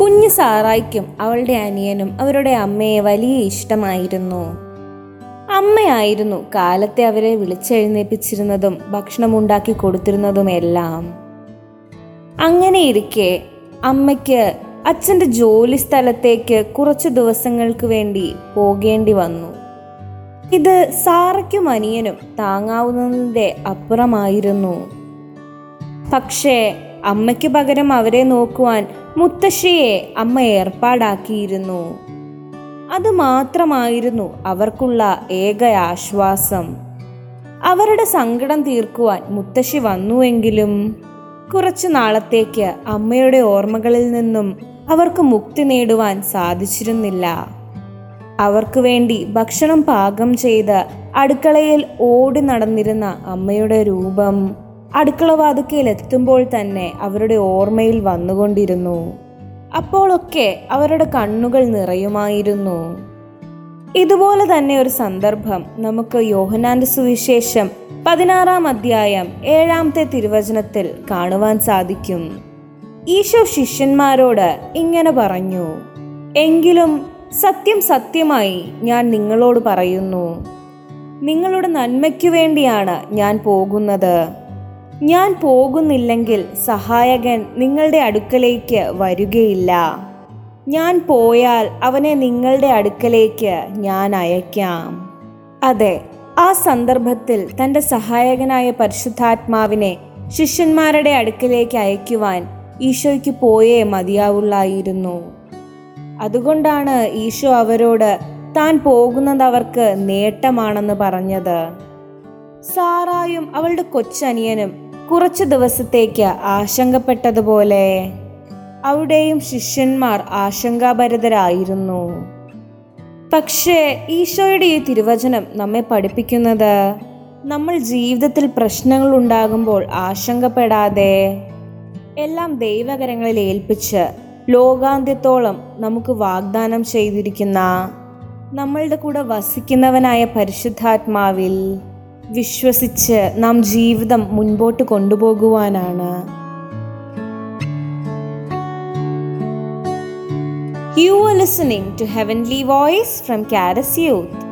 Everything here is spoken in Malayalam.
കുഞ്ഞു സാറായിക്കും അവളുടെ അനിയനും അവരുടെ അമ്മയെ വലിയ ഇഷ്ടമായിരുന്നു. അമ്മയായിരുന്നു കാലത്തെ അവരെ വിളിച്ചെഴുന്നേപ്പിച്ചിരുന്നതും ഭക്ഷണമുണ്ടാക്കി കൊടുത്തിരുന്നതുമെല്ലാം അങ്ങനെ ഇരിക്കെ അമ്മയ്ക്ക് അച്ഛന്റെ ജോലി സ്ഥലത്തേക്ക് കുറച്ച് ദിവസങ്ങൾക്ക് വേണ്ടി പോകേണ്ടി വന്നു. ഇത് സാറയ്ക്കും അനിയനും താങ്ങാവുന്നതിന്റെ അപ്പുറമായിരുന്നു. പക്ഷേ അമ്മയ്ക്ക് പകരം അവരെ നോക്കുവാൻ മുത്തശ്ശിയെ അമ്മ ഏർപ്പാടാക്കിയിരുന്നു. അത് മാത്രമായിരുന്നു അവർക്കുള്ള ഏക ആശ്വാസം. അവരുടെ സങ്കടം തീർക്കുവാൻ മുത്തശ്ശി വന്നുവെങ്കിലും കുറച്ചു നാളത്തേക്ക് അമ്മയുടെ ഓർമ്മകളിൽ നിന്നും അവർക്ക് മുക്തി നേടുവാൻ സാധിച്ചിരുന്നില്ല. അവർക്ക് വേണ്ടി ഭക്ഷണം പാകം ചെയ്ത് അടുക്കളയിൽ ഓടി നടന്നിരുന്ന അമ്മയുടെ രൂപം അടുക്കളവാതുക്കയിൽ എത്തുമ്പോൾ തന്നെ അവരുടെ ഓർമ്മയിൽ വന്നുകൊണ്ടിരുന്നു. അപ്പോഴൊക്കെ അവരുടെ കണ്ണുകൾ നിറയുമായിരുന്നു. ഇതുപോലെ തന്നെ ഒരു സന്ദർഭം നമുക്ക് യോഹനാന്റെ സുവിശേഷം പതിനാറാം അധ്യായം ഏഴാമത്തെ തിരുവചനത്തിൽ കാണുവാൻ സാധിക്കും. ഈശോ ശിഷ്യന്മാരോട് ഇങ്ങനെ പറഞ്ഞു എങ്കിലും സത്യം സത്യമായി ഞാൻ നിങ്ങളോട് പറയുന്നു. നിങ്ങളുടെ നന്മയ്ക്കു വേണ്ടിയാണ് ഞാൻ പോകുന്നത്. ഞാൻ പോകുന്നില്ലെങ്കിൽ സഹായകൻ നിങ്ങളുടെ അടുക്കലേക്ക് വരികയില്ല. ഞാൻ പോയാൽ അവനെ നിങ്ങളുടെ അടുക്കലേക്ക് ഞാൻ അയക്കാം. അതെ ആ സന്ദർഭത്തിൽ തന്റെ സഹായകനായ പരിശുദ്ധാത്മാവിനെ ശിഷ്യന്മാരുടെ അടുക്കലേക്ക് അയക്കുവാൻ ഈശോയ്ക്ക് പോയേ മതിയാവുള്ളായിരുന്നു. അതുകൊണ്ടാണ് ഈശോ അവരോട് താൻ പോകുന്നത് അവർക്ക് നേട്ടമാണെന്ന് പറഞ്ഞത്. സാറായും അവളുടെ കൊച്ചനിയനും കുറച്ചു ദിവസത്തേക്ക് ആശങ്കപ്പെട്ടതുപോലെ അവിടെയും ശിഷ്യന്മാർ ആശങ്കാഭരിതരായിരുന്നു. പക്ഷേ ഈശോയുടെ ഈ തിരുവചനം നമ്മെ പഠിപ്പിക്കുന്നത് നമ്മൾ ജീവിതത്തിൽ പ്രശ്നങ്ങൾ ഉണ്ടാകുമ്പോൾ ആശങ്കപ്പെടാതെ എല്ലാം ദൈവകരങ്ങളിൽ ഏൽപ്പിച്ച് ലോകാന്ത്യത്തോളം നമുക്ക് വാഗ്ദാനം ചെയ്തിരിക്കുന്ന നമ്മളുടെ കൂടെ വസിക്കുന്നവനായ പരിശുദ്ധാത്മാവിൽ വിശ്വസിച്ച് നാം ജീവിതം മുൻപോട്ട് കൊണ്ടുപോകുവാനാണ്. You are listening to heavenly voice from കാരസ് youth